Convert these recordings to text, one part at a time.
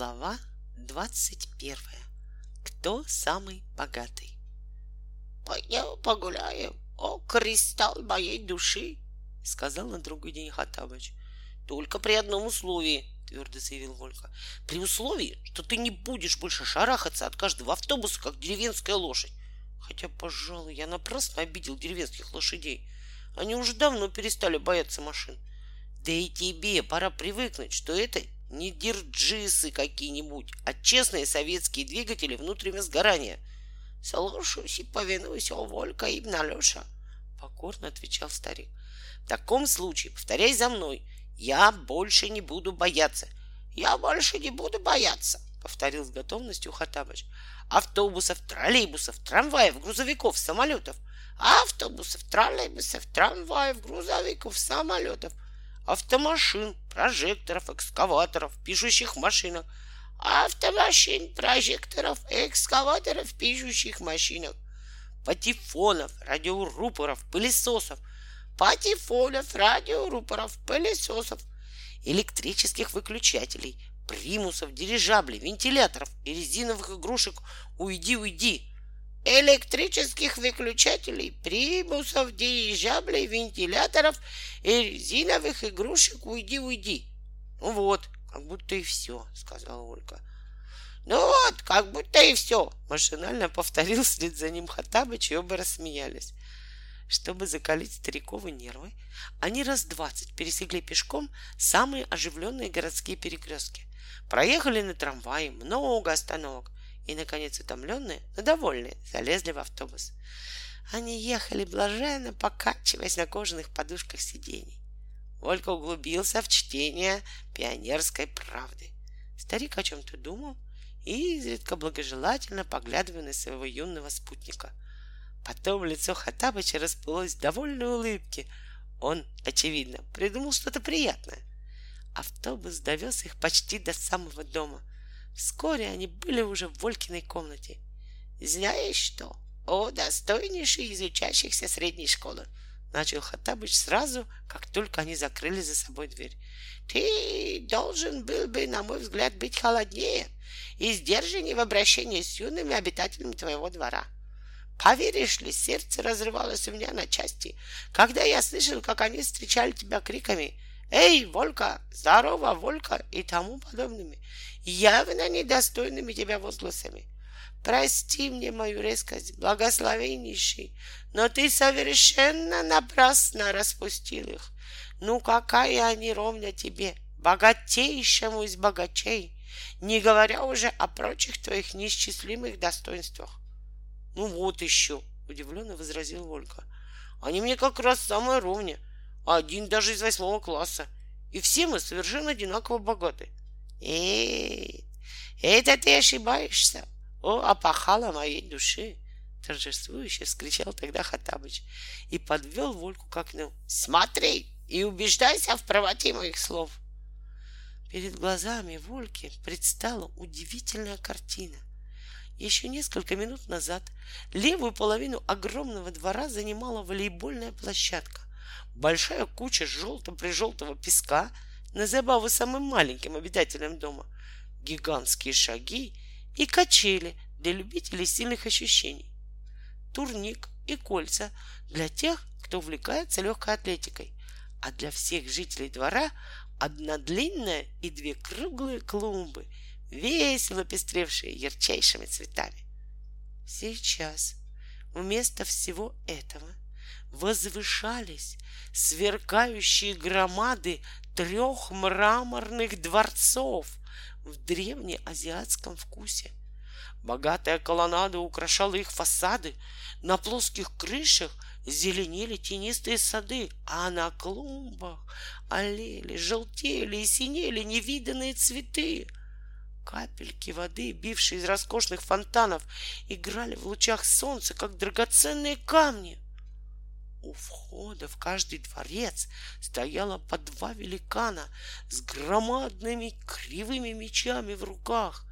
Глава двадцать первая. Кто самый богатый? Пойдем погуляем, о кристалл моей души, Сказал на другой день Хатабыч. Только при одном условии, твердо заявил Волька. При условии, что ты не будешь больше шарахаться от каждого автобуса, как деревенская лошадь. Хотя, пожалуй, я напрасно обидел деревенских лошадей. Они уже давно перестали бояться машин. Да и тебе пора привыкнуть, что это не дирджисы какие-нибудь, а честные советские двигатели внутреннего сгорания. Слушаюсь и повинуюсь, о Волька и Алеша, покорно отвечал старик. В таком случае, повторяй за мной, я больше не буду бояться. Я больше не буду бояться, повторил с готовностью Хатабыч. Автобусов, троллейбусов, трамваев, грузовиков, самолетов. Автобусов, троллейбусов, трамваев, грузовиков, самолетов автомашин, прожекторов, экскаваторов, пишущих машинах, автомашин, прожекторов, экскаваторов, пишущих машинах, патефонов, радиорупоров, пылесосов, патефонов, радиорупоров, пылесосов, электрических выключателей, примусов, дирижаблей, вентиляторов и резиновых игрушек. «Уйди, уйди!» Электрических выключателей, примусов, дирижаблей, вентиляторов и резиновых игрушек «Уйди, уйди». Ну вот, как будто и все, сказала Ольга. Ну вот, как будто и все, машинально повторил вслед за ним Хаттабыч, и оба рассмеялись. Чтобы закалить стариковы нервы, они раз двадцать пересекли пешком самые оживленные городские перекрестки. Проехали на трамвае много остановок, и, наконец, утомленные, но довольные, залезли в автобус. Они ехали блаженно, покачиваясь на кожаных подушках сидений. Ольга углубился в чтение пионерской правды. Старик о чем-то думал и изредка благожелательно поглядывая на своего юного спутника. Потом лицо Хатабыча расплылось в довольной улыбке. Он, очевидно, придумал что-то приятное. Автобус довез их почти до самого дома. Вскоре они были уже в Волькиной комнате. «Знаешь что, о достойнейший из учащихся средней школы!» Начал Хаттабыч сразу, как только они закрыли за собой дверь. «Ты должен был бы, на мой взгляд, быть холоднее и сдержаннее в обращении с юными обитателями твоего двора. Поверишь ли, сердце разрывалось у меня на части, когда я слышал, как они встречали тебя криками «Эй, Волька! Здорово, Волька!» и тому подобными явно недостойными тебя возгласами. Прости мне мою резкость, благословеннейший, но ты совершенно напрасно распустил их. Ну какая они ровня тебе, богатейшему из богачей, не говоря уже о прочих твоих неисчислимых достоинствах. Ну вот еще, удивленно возразил Волька. Они мне как раз самые ровня, один даже из восьмого класса, и все мы совершенно одинаково богаты. Эй, это ты ошибаешься. О, опахала моей души. Торжествующе вскричал тогда Хатабыч и подвел Вольку к окну. Смотри и убеждайся в правоте моих слов. Перед глазами Вольки предстала удивительная картина. Еще несколько минут назад левую половину огромного двора занимала волейбольная площадка. Большая куча желто-прижелтого песка — на забаву самым маленьким обитателям дома, гигантские шаги и качели для любителей сильных ощущений, турник и кольца для тех, кто увлекается легкой атлетикой, а для всех жителей двора одна длинная и две круглые клумбы, весело пестревшие ярчайшими цветами. Сейчас вместо всего этого возвышались сверкающие громады трех мраморных дворцов в древнеазиатском вкусе. Богатая колоннада украшала их фасады, на плоских крышах зеленели тенистые сады, а на клумбах олели, желтели и синели невиданные цветы. Капельки воды, бившие из роскошных фонтанов, играли в лучах солнца, как драгоценные камни — у входа в каждый дворец стояло по два великана с громадными кривыми мечами в руках.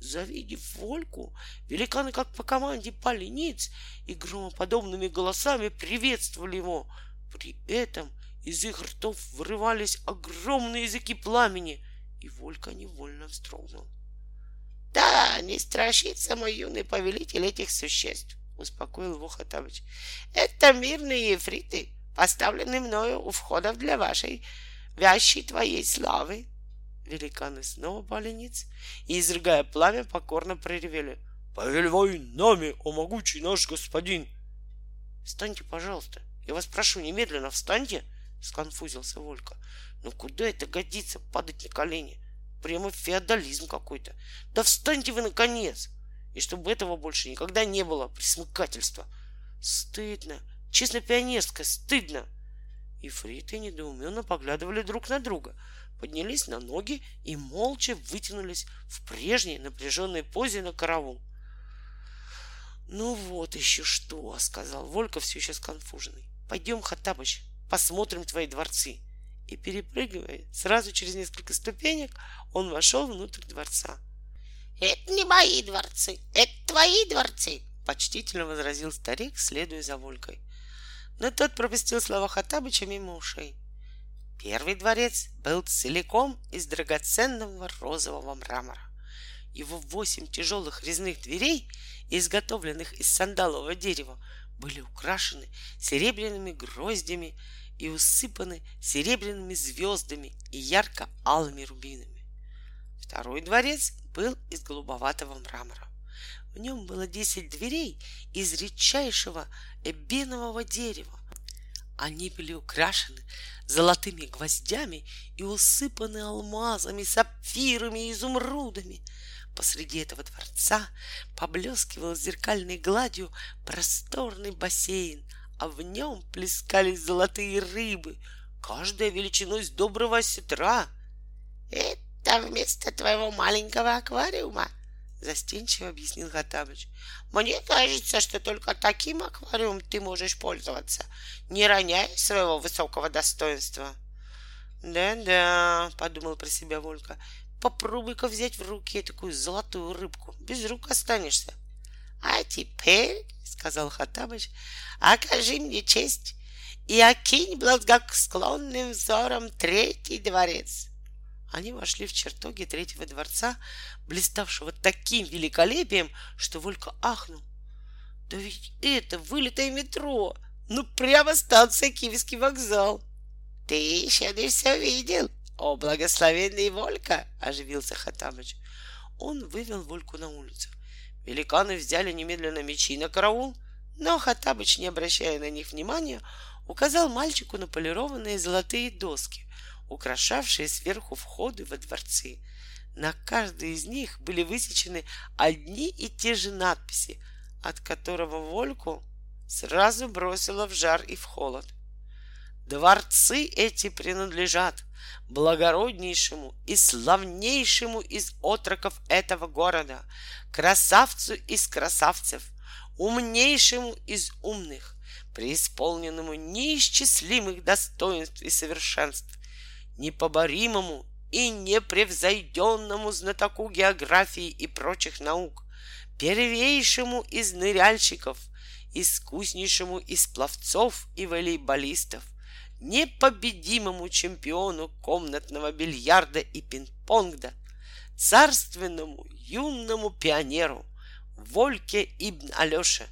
Завидев Вольку, великаны как по команде пали ниц и громоподобными голосами приветствовали его. При этом из их ртов вырывались огромные языки пламени, и Волька невольно вздрогнул. Да, не страшится мой юный повелитель этих существ, успокоил его Хатабыч. Это мирные ефриты, поставленные мною у входов для вашей вящей твоей славы. Великаны снова пали ниц и, изрыгая пламя, покорно проревели. «Повелевай нами, о могучий наш господин!» «Встаньте, пожалуйста, я вас прошу, немедленно встаньте!» — сконфузился Волька. «Ну куда это годится, падать на колени? Прямо феодализм какой-то! Да встаньте вы, наконец!» И чтобы этого больше никогда не было, присмыкательства. Стыдно, честно пионерское, стыдно. И фриты недоуменно поглядывали друг на друга — поднялись на ноги и молча вытянулись в прежней напряженной позе на караул. «Ну вот еще что!» — сказал Волька все еще сконфуженный. «Пойдем, Хаттабыч, посмотрим твои дворцы». И, перепрыгивая сразу через несколько ступенек, он вошел внутрь дворца. «Это не мои дворцы, это твои дворцы!» — почтительно возразил старик, следуя за Волькой. Но тот пропустил слова Хаттабыча мимо ушей. Первый дворец был целиком из драгоценного розового мрамора. Его восемь тяжелых резных дверей, изготовленных из сандалового дерева, были украшены серебряными гроздями и усыпаны серебряными звездами и ярко-алыми рубинами. Второй дворец был из голубоватого мрамора. В нем было десять дверей из редчайшего эбенового дерева, они были украшены золотыми гвоздями и усыпаны алмазами, сапфирами и изумрудами. Посреди этого дворца поблескивал зеркальной гладью просторный бассейн, а в нем плескались золотые рыбы, каждая величиной с доброго осетра. «Это вместо твоего маленького аквариума», застенчиво объяснил Хаттабыч. Мне кажется, что только таким аквариумом ты можешь пользоваться, не роняя своего высокого достоинства. Да-да, подумал про себя Волька. Попробуй-ка взять в руки такую золотую рыбку. Без рук останешься. А теперь, сказал Хаттабыч, окажи мне честь и окинь благосклонным взором третий дворец. Они вошли в чертоги третьего дворца, блиставшего таким великолепием, что Волька ахнул. Да ведь это вылитое метро! Ну, прямо станция Киевский вокзал! Ты еще не все видел, о благословенный Волька! Оживился Хатамыч. Он вывел Вольку на улицу. Великаны взяли немедленно мечи на караул, но Хатабыч, не обращая на них внимания, указал мальчику на полированные золотые доски, украшавшие сверху входы во дворцы. На каждой из них были высечены одни и те же надписи, от которого Вольку сразу бросило в жар и в холод. Дворцы эти принадлежат благороднейшему и славнейшему из отроков этого города, красавцу из красавцев, умнейшему из умных, преисполненному неисчислимых достоинств и совершенств, непоборимому и непревзойденному знатоку географии и прочих наук, первейшему из ныряльщиков, искуснейшему из пловцов и волейболистов, непобедимому чемпиону комнатного бильярда и пинг-понга, царственному юному пионеру Вольке Ибн Алёше,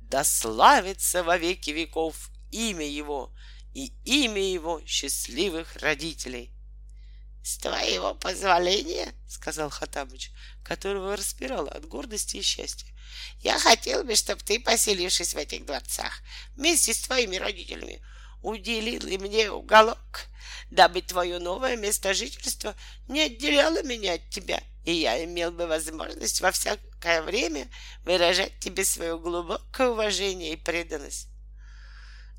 да славится во веки веков имя его — и имя его счастливых родителей. — С твоего позволения, — сказал Хатабыч, которого распирало от гордости и счастья, — я хотел бы, чтобы ты, поселившись в этих дворцах, вместе с твоими родителями, уделил мне уголок, дабы твое новое место жительства не отделяло меня от тебя, и я имел бы возможность во всякое время выражать тебе свое глубокое уважение и преданность.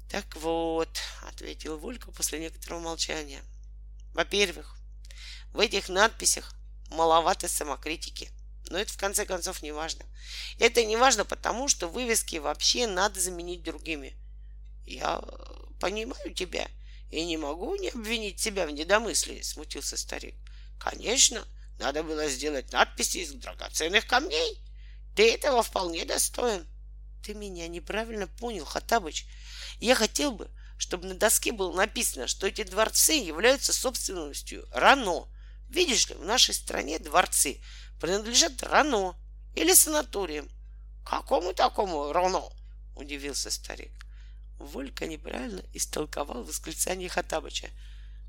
Так вот, ответил Волька после некоторого молчания. Во-первых, в этих надписях маловато самокритики. Но это в конце концов не важно. Это не важно потому, что вывески вообще надо заменить другими. Я понимаю тебя и не могу не обвинить тебя в недомыслии, смутился старик. Конечно, надо было сделать надписи из драгоценных камней. Ты этого вполне достоин. Ты меня неправильно понял, Хатабыч. Я хотел бы, чтобы на доске было написано, что эти дворцы являются собственностью Рано. Видишь ли, в нашей стране дворцы принадлежат Рано или санаториям. Какому такому Рано? Удивился старик. Волька неправильно истолковал восклицание Хатабыча.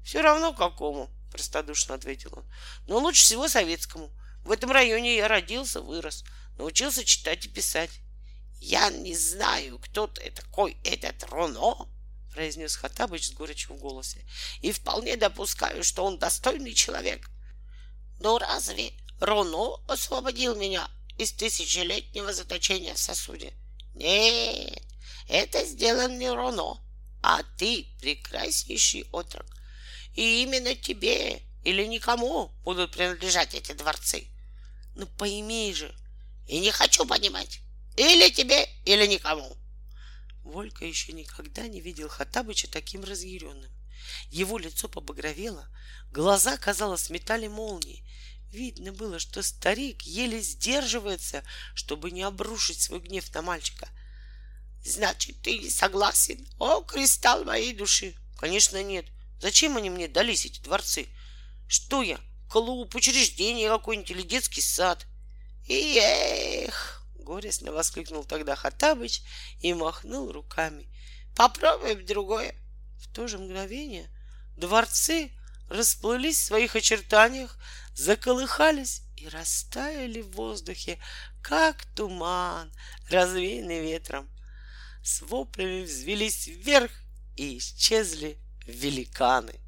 Все равно какому, простодушно ответил он. Но лучше всего советскому. В этом районе я родился, вырос, научился читать и писать. Я не знаю, кто ты такой этот Роно, произнес Хатабыч с горечью в голосе, и вполне допускаю, что он достойный человек. Но разве Роно освободил меня из тысячелетнего заточения в сосуде? Нет, это сделан не Роно, а ты, прекраснейший отрок. И именно тебе или никому будут принадлежать эти дворцы. Ну пойми же, и не хочу понимать. Или тебе, или никому. Волька еще никогда не видел Хатабыча таким разъяренным. Его лицо побагровело, глаза, казалось, метали молнии. Видно было, что старик еле сдерживается, чтобы не обрушить свой гнев на мальчика. Значит, ты не согласен? О, кристалл моей души! Конечно, нет. Зачем они мне дались, эти дворцы? Что я, клуб, учреждение какой-нибудь или детский сад? Эх, горестно воскликнул тогда Хатабыч и махнул руками. Попробуем другое. В то же мгновение дворцы расплылись в своих очертаниях, заколыхались и растаяли в воздухе, как туман, развеянный ветром. С воплями взвелись вверх и исчезли великаны.